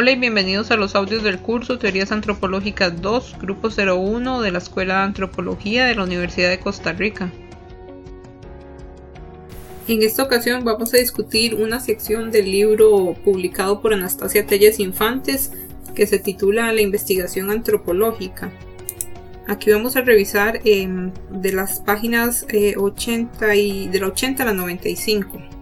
Hola y bienvenidos a los audios del curso Teorías Antropológicas 2, Grupo 01 de la Escuela de Antropología de la Universidad de Costa Rica. En esta ocasión vamos a discutir una sección del libro publicado por Anastasia Telles Infantes que se titula La investigación antropológica. Aquí vamos a revisar em, de las páginas 80 eh, y de la 80 a la 95.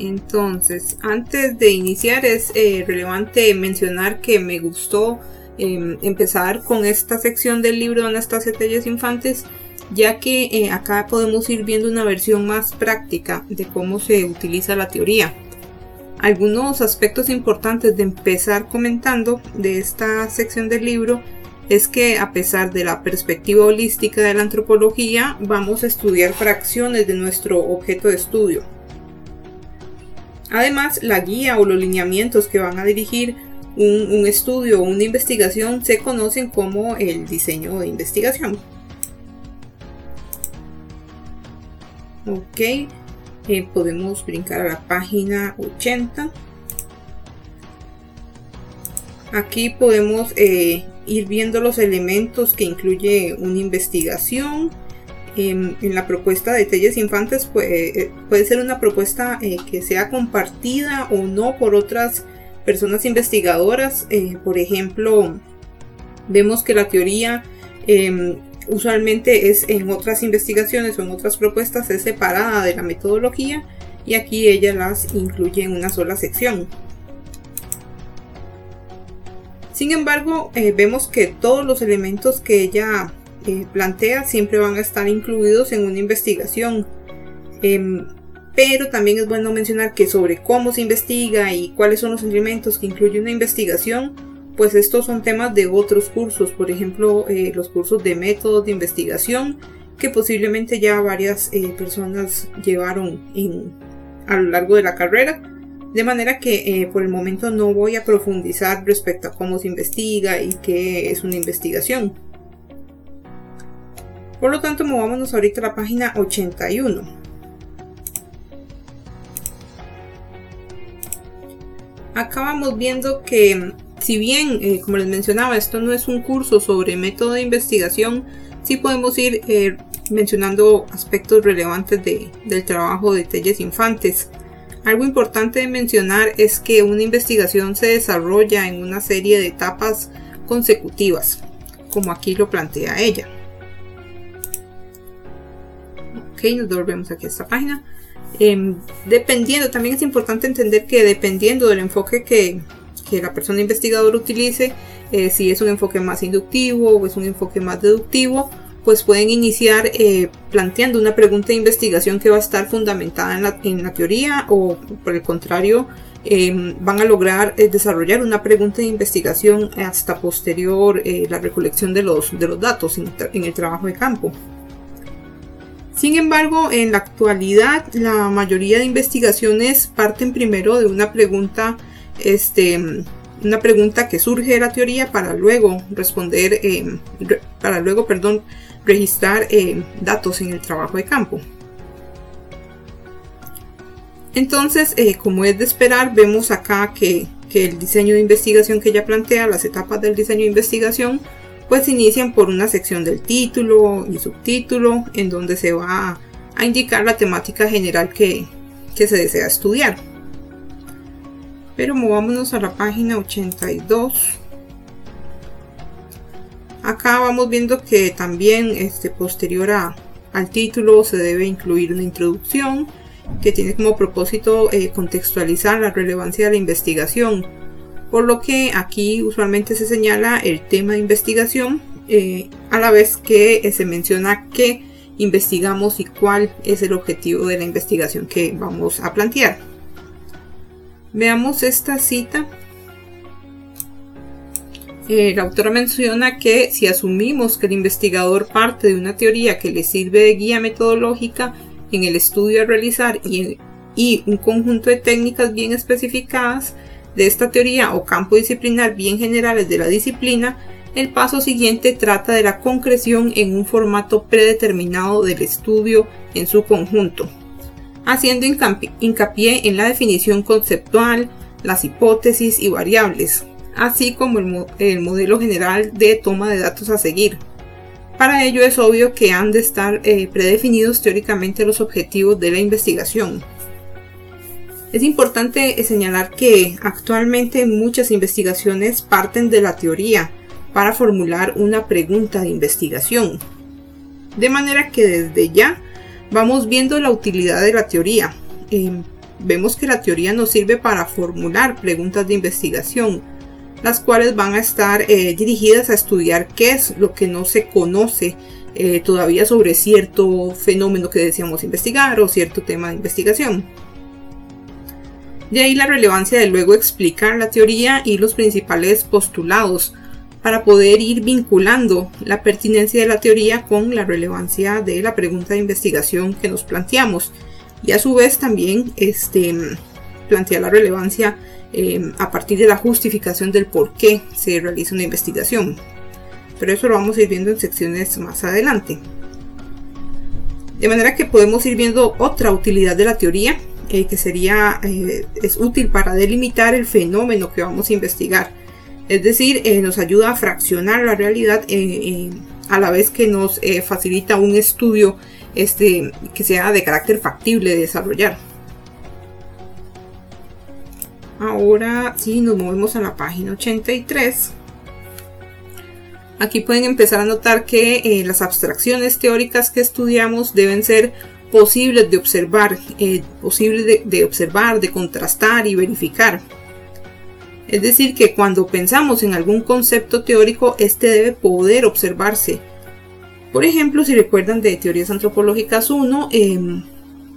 Entonces, antes de iniciar es eh, relevante mencionar que me gustó em, empezar con esta sección del libro de Anastasia Telles Infantes, ya que eh, acá podemos ir viendo una versión más práctica de cómo se utiliza la teoría. Algunos aspectos importantes de empezar comentando de esta sección del libro es que a pesar de la perspectiva holística de la antropología, vamos a estudiar fracciones de nuestro objeto de estudio Además, la guía o los lineamientos que van a dirigir un, estudio o una investigación se conocen como el diseño de investigación. Ok, eh, podemos brincar a la página 80. Aquí podemos eh, ir viendo los elementos que incluye una investigación, en, la propuesta de Telles Infantes puede, eh, puede ser una propuesta eh, que sea compartida o no por otras personas investigadoras. Eh, por ejemplo, vemos que la teoría em, usualmente es en otras investigaciones o en otras propuestas es separada de la metodología y aquí ella las incluye en una sola sección. Sin embargo, vemos que todos los elementos que ella plantea siempre van a estar incluidos en una investigación. Em, pero también es bueno mencionar que sobre cómo se investiga y cuáles son los elementos que incluye una investigación, pues estos son temas de otros cursos, por ejemplo, eh, los cursos de métodos de investigación que posiblemente ya varias eh, personas llevaron a lo largo de la carrera. De manera que eh, por el momento no voy a profundizar respecto a cómo se investiga y qué es una investigación. Por lo tanto, movámonos ahorita a la página 81. Acá vamos viendo que si bien, eh, como les mencionaba, esto no es un curso sobre método de investigación, sí podemos ir eh, mencionando aspectos relevantes del trabajo de Telles Infantes. Algo importante de mencionar es que una investigación se desarrolla en una serie de etapas consecutivas, como aquí lo plantea ella nos devolvemos aquí a esta página. Em, dependiendo, también es importante entender que dependiendo del enfoque que, la persona investigadora utilice, eh, si es un enfoque más inductivo o es un enfoque más deductivo, pues pueden iniciar eh, planteando una pregunta de investigación que va a estar fundamentada en la, teoría o por el contrario em, van a lograr eh, desarrollar una pregunta de investigación hasta posterior la recolección de los, de los datos en el trabajo de campo. Sin embargo, en la actualidad, la mayoría de investigaciones parten primero de una pregunta, este, una pregunta que surge de la teoría para luego responder, eh, para luego, perdón, registrar eh, datos en el trabajo de campo. Entonces, eh, como es de esperar, vemos acá que, que el diseño de investigación que ella plantea, las etapas del diseño de investigación, pues inician por una sección del título y subtítulo en donde se va a indicar la temática general que, se desea estudiar. Pero movámonos a la página 82. Acá vamos viendo que también este, posterior al título se debe incluir una introducción que tiene como propósito eh, contextualizar la relevancia de la investigación por lo que aquí usualmente se señala el tema de investigación eh, a la vez que eh, se menciona qué investigamos y cuál es el objetivo de la investigación que vamos a plantear. Veamos esta cita. La autora menciona que si asumimos que el investigador parte de una teoría que le sirve de guía metodológica en el estudio a realizar y, y un conjunto de técnicas bien especificadas, de esta teoría o campo disciplinar bien generales de la disciplina, el paso siguiente trata de la concreción en un formato predeterminado del estudio en su conjunto, haciendo hincapié en la definición conceptual, las hipótesis y variables, así como el, modelo general de toma de datos a seguir. Para ello es obvio que han de estar eh, predefinidos teóricamente los objetivos de la investigación. Es importante señalar que actualmente muchas investigaciones parten de la teoría para formular una pregunta de investigación. De manera que desde ya vamos viendo la utilidad de la teoría. Em, vemos que la teoría nos sirve para formular preguntas de investigación, las cuales van a estar eh, dirigidas a estudiar qué es lo que no se conoce eh, todavía sobre cierto fenómeno que deseamos investigar o cierto tema de investigación. De ahí la relevancia de luego explicar la teoría y los principales postulados para poder ir vinculando la pertinencia de la teoría con la relevancia de la pregunta de investigación que nos planteamos y a su vez también este, plantea la relevancia em, a partir de la justificación del por qué se realiza una investigación. Pero eso lo vamos a ir viendo en secciones más adelante. De manera que podemos ir viendo otra utilidad de la teoría, eh, que sería, eh, es útil para delimitar el fenómeno que vamos a investigar. Es decir, eh, nos ayuda a fraccionar la realidad a la vez que nos facilita un estudio este, que sea de carácter factible de desarrollar. Ahora sí, nos movemos a la página 83. Aquí pueden empezar a notar que las abstracciones teóricas que estudiamos deben ser posibles de observar, eh, posibles de, observar, de contrastar y verificar. Es decir, que cuando pensamos en algún concepto teórico, este debe poder observarse, por ejemplo, si recuerdan de teorías antropológicas 1, em,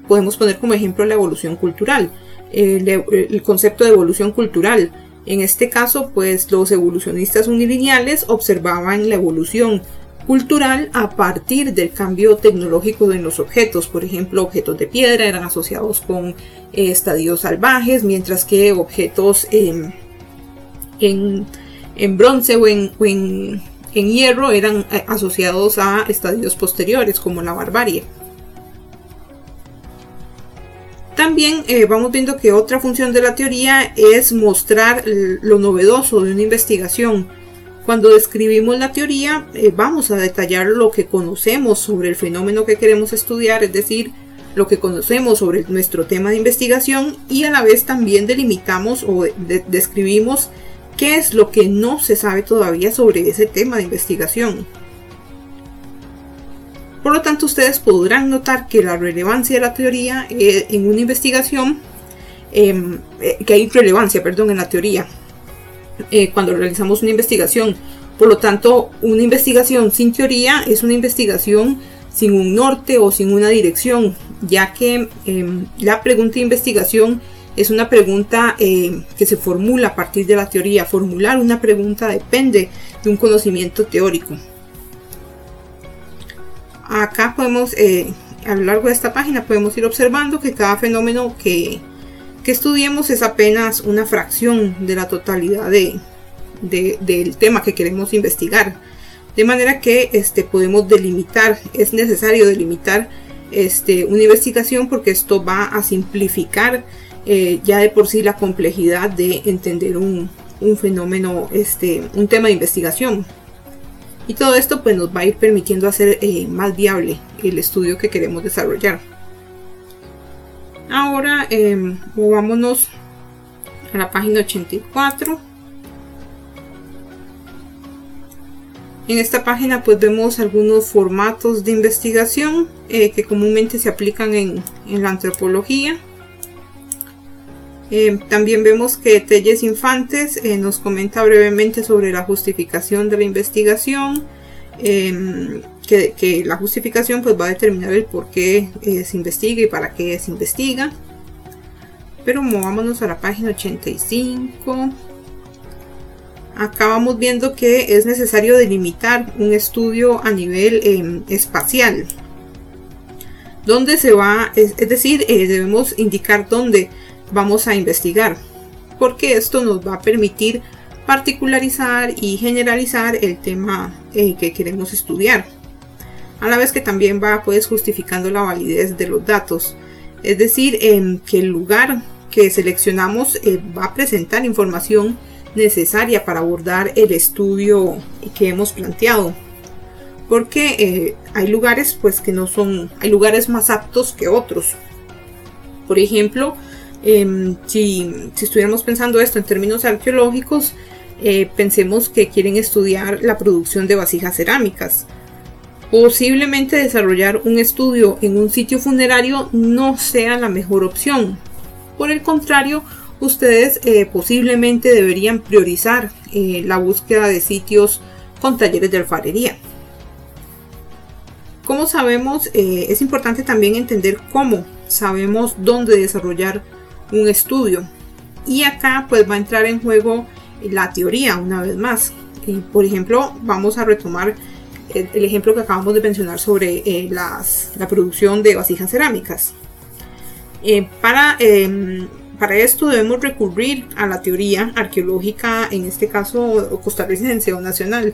podemos poner como ejemplo la evolución cultural, el, concepto de evolución cultural. En este caso, pues los evolucionistas unilineales observaban la evolución cultural a partir del cambio tecnológico de los objetos. Por ejemplo, objetos de piedra eran asociados con eh, estadios salvajes, mientras que objetos em, en, bronce o en en hierro eran eh, asociados a estadios posteriores como la barbarie. También eh, vamos viendo que otra función de la teoría es mostrar lo novedoso de una investigación. Cuando describimos la teoría eh, vamos a detallar lo que conocemos sobre el fenómeno que queremos estudiar, es decir, lo que conocemos sobre nuestro tema de investigación y a la vez también delimitamos o describimos qué es lo que no se sabe todavía sobre ese tema de investigación. Por lo tanto, ustedes podrán notar que la relevancia de la teoría eh, en una investigación, em, eh, que hay relevancia, perdón, en la teoría, eh, cuando realizamos una investigación. Por lo tanto, una investigación sin teoría es una investigación sin un norte o sin una dirección, ya que em, la pregunta de investigación es una pregunta eh, que se formula a partir de la teoría. Formular una pregunta depende de un conocimiento teórico. Acá podemos, eh, a lo largo de esta página, podemos ir observando que cada fenómeno que, estudiemos es apenas una fracción de la totalidad de, del tema que queremos investigar. De manera que este, podemos delimitar, es necesario delimitar este, una investigación porque esto va a simplificar eh, ya de por sí la complejidad de entender un, fenómeno, este, un tema de investigación. Y todo esto pues nos va a ir permitiendo hacer eh, más viable el estudio que queremos desarrollar. Ahora eh, movámonos a la página 84. En esta página pues vemos algunos formatos de investigación eh, que comúnmente se aplican en, la antropología. Eh, también vemos que Telles Infantes eh, nos comenta brevemente sobre la justificación de la investigación, que, la justificación pues, va a determinar el por qué eh, se investiga y para qué se investiga. Pero movámonos a la página 85. Acá vamos viendo que es necesario delimitar un estudio a nivel em, espacial. Donde se va, es decir, debemos indicar dónde vamos a investigar, porque esto nos va a permitir particularizar y generalizar el tema eh, que queremos estudiar. A la vez que también va pues justificando la validez de los datos, es decir, en que el lugar que seleccionamos eh, va a presentar información necesaria para abordar el estudio que hemos planteado. Porque eh, hay lugares pues que no son, hay lugares más aptos que otros. Por ejemplo, em, si, estuviéramos pensando esto en términos arqueológicos, eh, pensemos que quieren estudiar la producción de vasijas cerámicas. Posiblemente desarrollar un estudio en un sitio funerario no sea la mejor opción. Por el contrario, ustedes eh, posiblemente deberían priorizar eh, la búsqueda de sitios con talleres de alfarería. Como sabemos, es importante también entender cómo sabemos dónde desarrollar un estudio. Y acá pues va a entrar en juego la teoría una vez más. por ejemplo, vamos a retomar el, ejemplo que acabamos de mencionar sobre eh, la producción de vasijas cerámicas. Eh, para, em, para esto debemos recurrir a la teoría arqueológica, en este caso costarricense o nacional,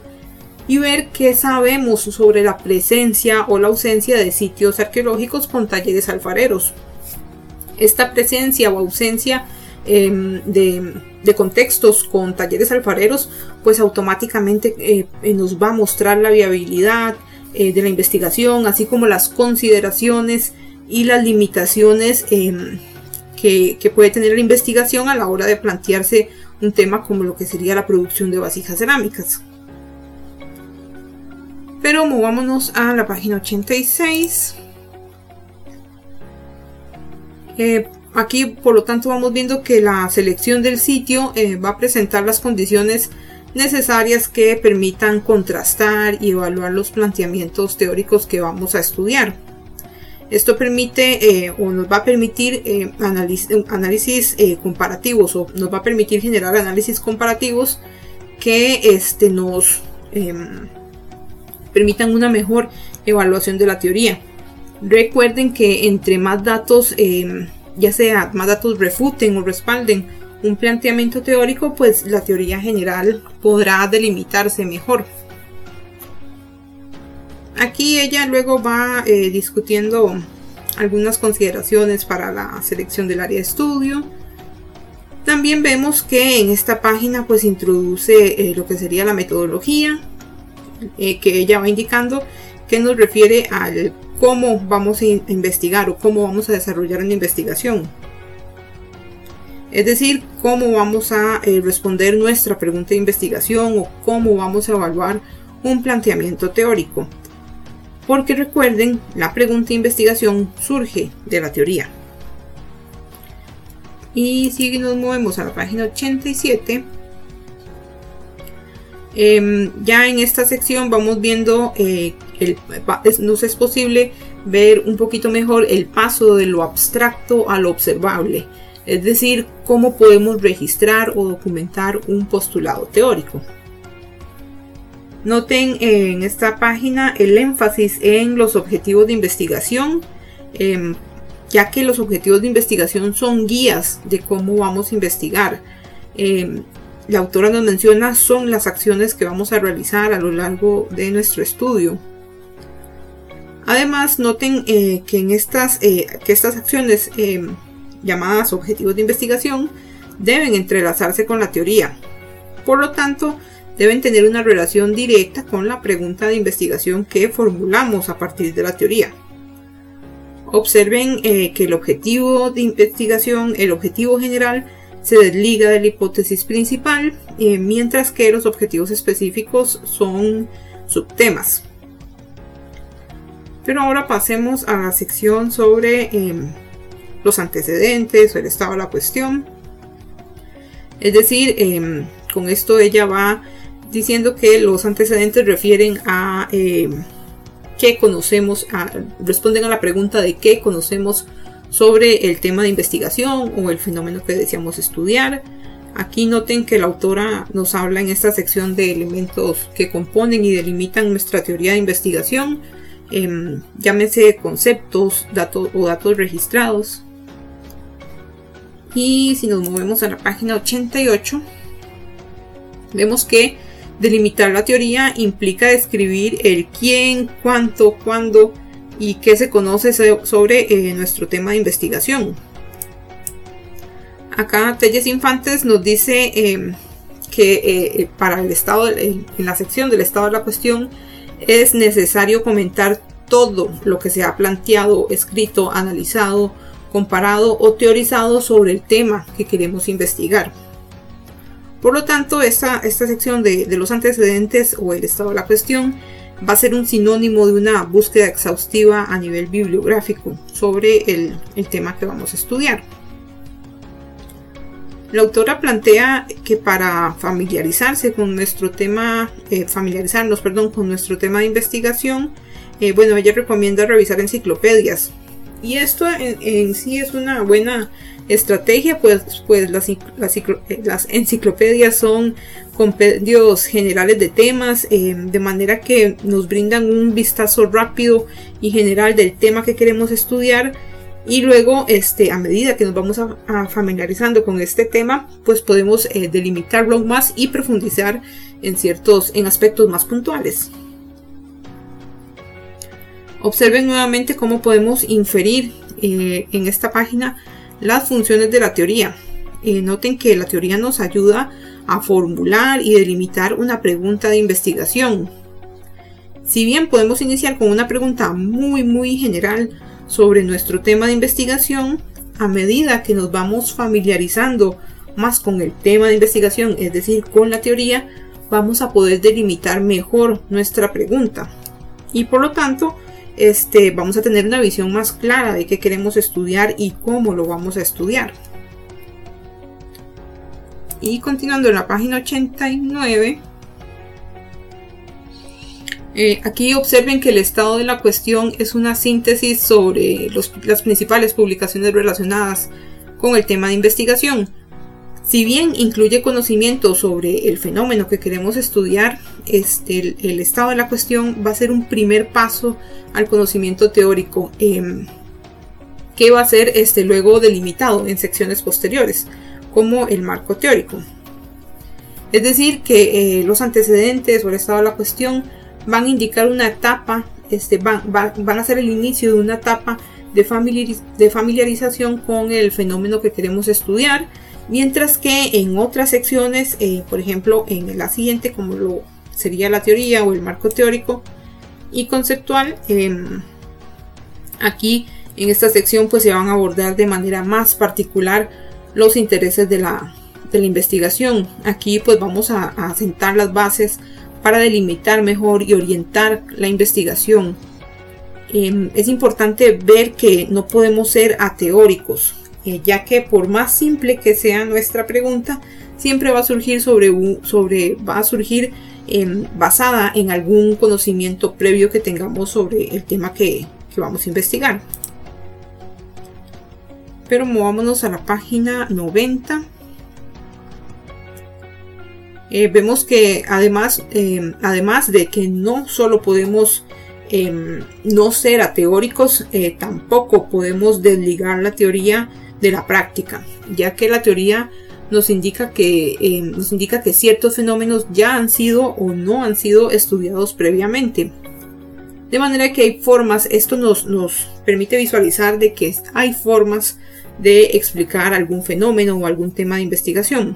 y ver qué sabemos sobre la presencia o la ausencia de sitios arqueológicos con talleres alfareros. Esta presencia o ausencia Em, de, contextos con talleres alfareros, pues automáticamente eh, eh, nos va a mostrar la viabilidad eh, de la investigación, así como las consideraciones y las limitaciones em, que, que, puede tener la investigación a la hora de plantearse un tema como lo que sería la producción de vasijas cerámicas. Pero movámonos a la página 86. Aquí, por lo tanto, vamos viendo que la selección del sitio eh, va a presentar las condiciones necesarias que permitan contrastar y evaluar los planteamientos teóricos que vamos a estudiar. Esto permite eh, o nos va a permitir eh, análisis, comparativos o nos va a permitir generar análisis comparativos que este, nos em, permitan una mejor evaluación de la teoría. Recuerden que entre más datos em, ya sea más datos refuten o respalden un planteamiento teórico, pues la teoría general podrá delimitarse mejor. Aquí ella luego va eh, discutiendo algunas consideraciones para la selección del área de estudio. También vemos que en esta página pues introduce eh, lo que sería la metodología, eh, que ella va indicando que nos refiere al cómo vamos a investigar o cómo vamos a desarrollar una investigación. Es decir, cómo vamos a eh, responder nuestra pregunta de investigación o cómo vamos a evaluar un planteamiento teórico. Porque recuerden, la pregunta de investigación surge de la teoría. Y si nos movemos a la página 87, em, ya en esta sección vamos viendo eh, nos es posible ver un poquito mejor el paso de lo abstracto a lo observable, es decir, cómo podemos registrar o documentar un postulado teórico. Noten en esta página el énfasis en los objetivos de investigación, em, ya que los objetivos de investigación son guías de cómo vamos a investigar. Em, la autora nos menciona son las acciones que vamos a realizar a lo largo de nuestro estudio. Además, noten eh, que, en estas, eh, que estas acciones em, llamadas objetivos de investigación deben entrelazarse con la teoría. Por lo tanto, deben tener una relación directa con la pregunta de investigación que formulamos a partir de la teoría. Observen eh, que el objetivo de investigación, el objetivo general, se desliga de la hipótesis principal, mientras que los objetivos específicos son subtemas. Pero ahora pasemos a la sección sobre em, los antecedentes o el estado de la cuestión. Es decir, em, con esto ella va diciendo que los antecedentes refieren a em, qué conocemos, responden a la pregunta de qué conocemos sobre el tema de investigación o el fenómeno que deseamos estudiar. Aquí noten que la autora nos habla en esta sección de elementos que componen y delimitan nuestra teoría de investigación Em, llámese conceptos datos o datos registrados. Y si nos movemos a la página 88, vemos que delimitar la teoría implica describir el quién, cuánto, cuándo y qué se conoce sobre eh, nuestro tema de investigación. Acá Telles Infantes nos dice em, que eh, para el estado, en la sección del estado de la cuestión, es necesario comentar todo lo que se ha planteado, escrito, analizado, comparado o teorizado sobre el tema que queremos investigar. Por lo tanto, esta, esta sección de, los antecedentes o el estado de la cuestión va a ser un sinónimo de una búsqueda exhaustiva a nivel bibliográfico sobre el, tema que vamos a estudiar. La autora plantea que para familiarizarse con nuestro tema, eh, familiarizarnos, perdón, con nuestro tema de investigación, eh, bueno, ella recomienda revisar enciclopedias. Y esto en, sí es una buena estrategia, pues, pues las, las, enciclopedias son compendios generales de temas, eh, de manera que nos brindan un vistazo rápido y general del tema que queremos estudiar. Y luego, este, a medida que nos vamos a, familiarizando con este tema, pues podemos eh, delimitarlo más y profundizar en ciertos, en aspectos más puntuales. Observen nuevamente cómo podemos inferir eh, en esta página las funciones de la teoría. Eh, noten que la teoría nos ayuda a formular y delimitar una pregunta de investigación. Si bien podemos iniciar con una pregunta muy muy general sobre nuestro tema de investigación, a medida que nos vamos familiarizando más con el tema de investigación, es decir, con la teoría, vamos a poder delimitar mejor nuestra pregunta. Y por lo tanto, este, vamos a tener una visión más clara de qué queremos estudiar y cómo lo vamos a estudiar. Y continuando en la página 89, eh, aquí observen que el estado de la cuestión es una síntesis sobre las principales publicaciones relacionadas con el tema de investigación. Si bien incluye conocimiento sobre el fenómeno que queremos estudiar, este, el, estado de la cuestión va a ser un primer paso al conocimiento teórico em, que va a ser este, luego delimitado en secciones posteriores, como el marco teórico. Es decir, que eh, los antecedentes o el estado de la cuestión van a indicar una etapa, este, van, van a ser el inicio de una etapa de, de familiarización con el fenómeno que queremos estudiar Mientras que en otras secciones, eh, por ejemplo en la siguiente, como lo sería la teoría o el marco teórico y conceptual, em, aquí en esta sección pues se van a abordar de manera más particular los intereses de la, de la investigación. Aquí pues vamos a sentar las bases para delimitar mejor y orientar la investigación. Em, es importante ver que no podemos ser ateóricos, eh, ya que por más simple que sea nuestra pregunta, siempre va a surgir sobre, sobre va a surgir em, basada en algún conocimiento previo que tengamos sobre el tema que, vamos a investigar. Pero movámonos a la página 90. Eh, vemos que además, em, además de que no solo podemos em, no ser ateóricos, eh, tampoco podemos desligar la teoría de la práctica, ya que la teoría nos indica que, eh, nos indica que ciertos fenómenos ya han sido o no han sido estudiados previamente. De manera que hay formas, esto nos, nos permite visualizar de que hay formas de explicar algún fenómeno o algún tema de investigación.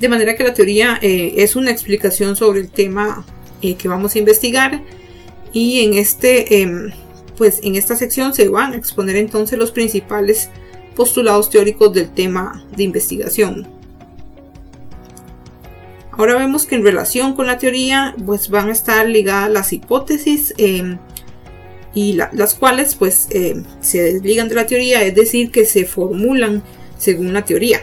De manera que la teoría eh, es una explicación sobre el tema eh, que vamos a investigar y en este em, pues en esta sección se van a exponer entonces los principales postulados teóricos del tema de investigación. Ahora vemos que en relación con la teoría pues van a estar ligadas las hipótesis em, y las cuales pues em, se desligan de la teoría, es decir, que se formulan según la teoría.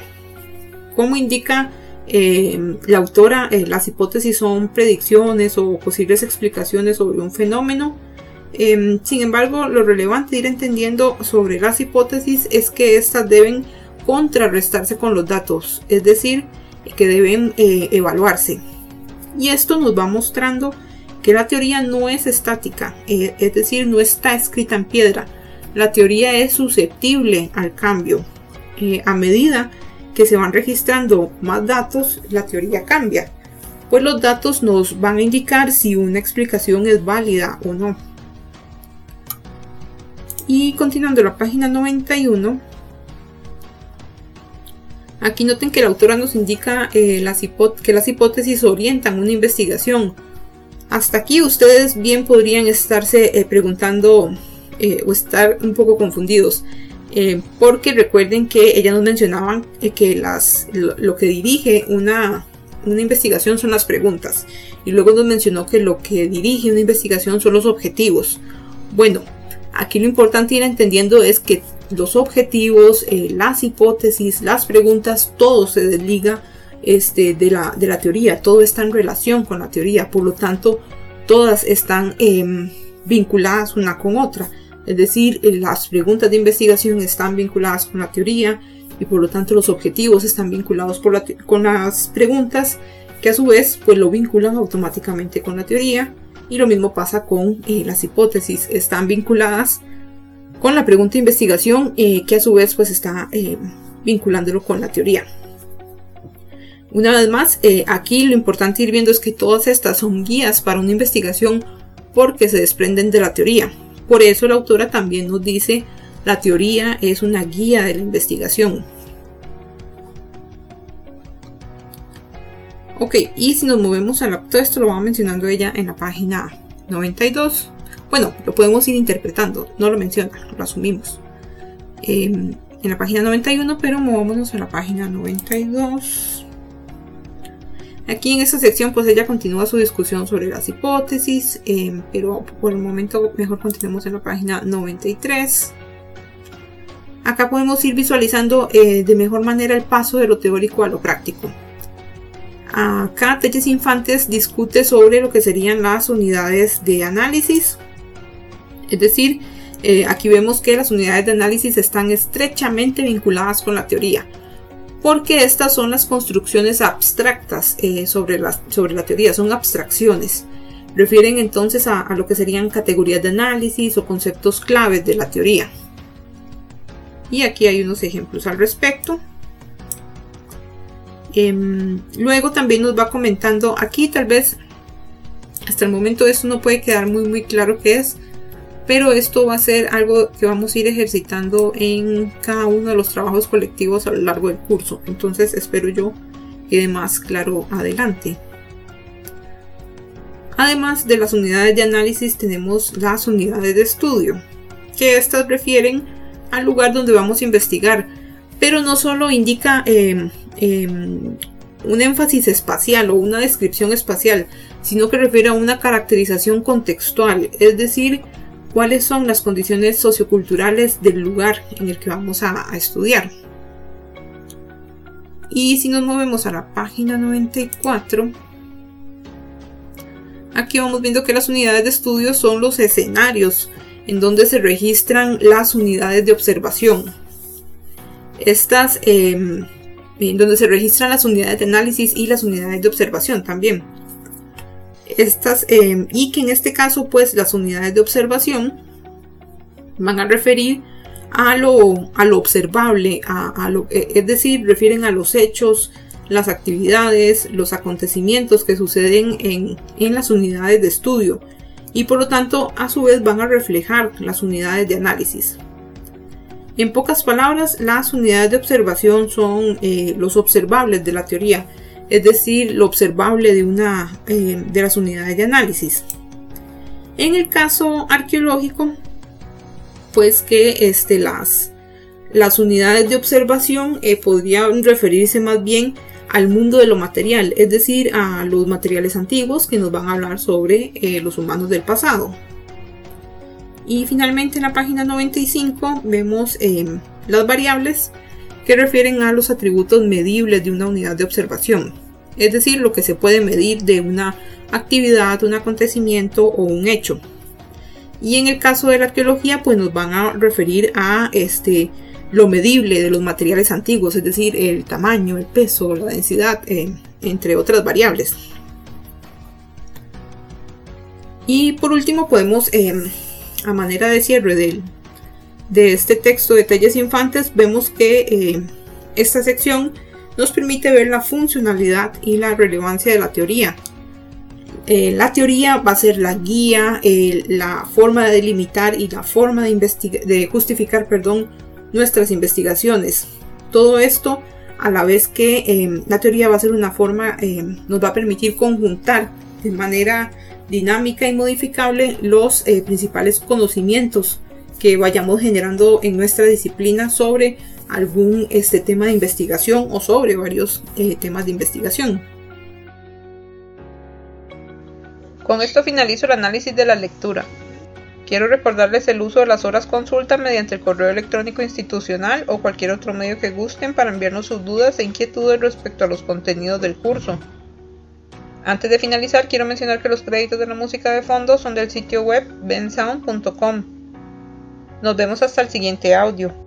Como indica em, la autora, eh, las hipótesis son predicciones o posibles explicaciones sobre un fenómeno Em, sin embargo, lo relevante de ir entendiendo sobre las hipótesis es que éstas deben contrarrestarse con los datos, es decir, que deben eh, evaluarse. Y esto nos va mostrando que la teoría no es estática, eh, es decir, no está escrita en piedra. La teoría es susceptible al cambio. Eh, a medida que se van registrando más datos, la teoría cambia, pues los datos nos van a indicar si una explicación es válida o no. Y continuando la página 91, Aquí noten que la autora nos indica eh, las que las hipótesis orientan una investigación. Hasta aquí ustedes bien podrían estarse eh, preguntando eh, o estar un poco confundidos. Porque recuerden que ella nos mencionaban que las, lo, que dirige una, una investigación son las preguntas. Y luego nos mencionó que lo que dirige una investigación son los objetivos. Bueno, aquí lo importante ir entendiendo es que los objetivos, eh, las hipótesis, las preguntas, todo se desliga este, de, la, de, la, teoría, todo está en relación con la teoría, por lo tanto, todas están em, vinculadas una con otra. Es decir, eh, las preguntas de investigación están vinculadas con la teoría y por lo tanto los objetivos están vinculados con las preguntas que a su vez pues lo vinculan automáticamente con la teoría y lo mismo pasa con eh, las hipótesis, están vinculadas con la pregunta de investigación eh, que a su vez pues está vinculándolo con la teoría. Una vez más, aquí lo importante ir viendo es que todas estas son guías para una investigación porque se desprenden de la teoría. Por eso la autora también nos dice la teoría es una guía de la investigación. Ok, y si nos movemos a la, todo esto lo va mencionando ella en la página 92. Bueno, lo podemos ir interpretando, no lo menciona, lo asumimos. Em, en la página 91, pero movámonos a la página 92. Aquí en esta sección, pues ella continúa su discusión sobre las hipótesis, em, pero por el momento mejor continuemos en la página 93. Acá podemos ir visualizando eh, de mejor manera el paso de lo teórico a lo práctico. Acá Telles Infantes discute sobre lo que serían las unidades de análisis, es decir, eh, aquí vemos que las unidades de análisis están estrechamente vinculadas con la teoría, porque estas son las construcciones abstractas eh, sobre, la, sobre la teoría, son abstracciones. Refieren entonces a, lo que serían categorías de análisis o conceptos claves de la teoría. Y aquí hay unos ejemplos al respecto. Em, luego también nos va comentando, aquí tal vez hasta el momento eso no puede quedar muy muy claro qué es, pero esto va a ser algo que vamos a ir ejercitando en cada uno de los trabajos colectivos a lo largo del curso. Entonces espero yo quede más claro adelante. Además de las unidades de análisis tenemos las unidades de estudio, que estas refieren al lugar donde vamos a investigar, pero no solo indica em, em, un énfasis espacial o una descripción espacial, sino que refiere a una caracterización contextual, es decir, cuáles son las condiciones socioculturales del lugar en el que vamos a, estudiar. Y si nos movemos a la página 94, aquí vamos viendo que las unidades de estudio son los escenarios en donde se registran las unidades de observación. Estas, en donde se registran las unidades de análisis y las unidades de observación también estas em, y que en este caso pues las unidades de observación van a referir a lo, a lo observable, a, lo, e, es decir, refieren a los hechos, las actividades, los acontecimientos que suceden en, en las unidades de estudio y por lo tanto a su vez van a reflejar las unidades de análisis. En pocas palabras, las unidades de observación son eh, los observables de la teoría, es decir, lo observable de una eh, de las unidades de análisis. En el caso arqueológico, pues que este, las, las unidades de observación eh, podrían referirse más bien al mundo de lo material, es decir, a los materiales antiguos que nos van a hablar sobre eh, los humanos del pasado. Y finalmente en la página 95 vemos las variables que refieren a los atributos medibles de una unidad de observación, es decir, lo que se puede medir de una actividad, un acontecimiento o un hecho. Y en el caso de la arqueología, pues nos van a referir a este lo medible de los materiales antiguos, es decir, el tamaño, el peso, la densidad, eh, entre otras variables. Y por último podemos, em, a manera de cierre del, de este texto de talles infantes vemos que eh, esta sección nos permite ver la funcionalidad y la relevancia de la teoría. Eh, la teoría va a ser la guía, eh, la forma de delimitar y la forma de, de justificar perdón, nuestras investigaciones. Todo esto a la vez que em, la teoría va a ser una forma, em, nos va a permitir conjuntar de manera dinámica y modificable los principales conocimientos que vayamos generando en nuestra disciplina sobre algún este, tema de investigación o sobre varios eh, temas de investigación. Con esto finalizo el análisis de la lectura. Quiero recordarles el uso de las horas consulta mediante el correo electrónico institucional o cualquier otro medio que gusten para enviarnos sus dudas e inquietudes respecto a los contenidos del curso. Antes de finalizar, quiero mencionar que los créditos de la música de fondo son del sitio web bensound.com. Nos vemos hasta el siguiente audio.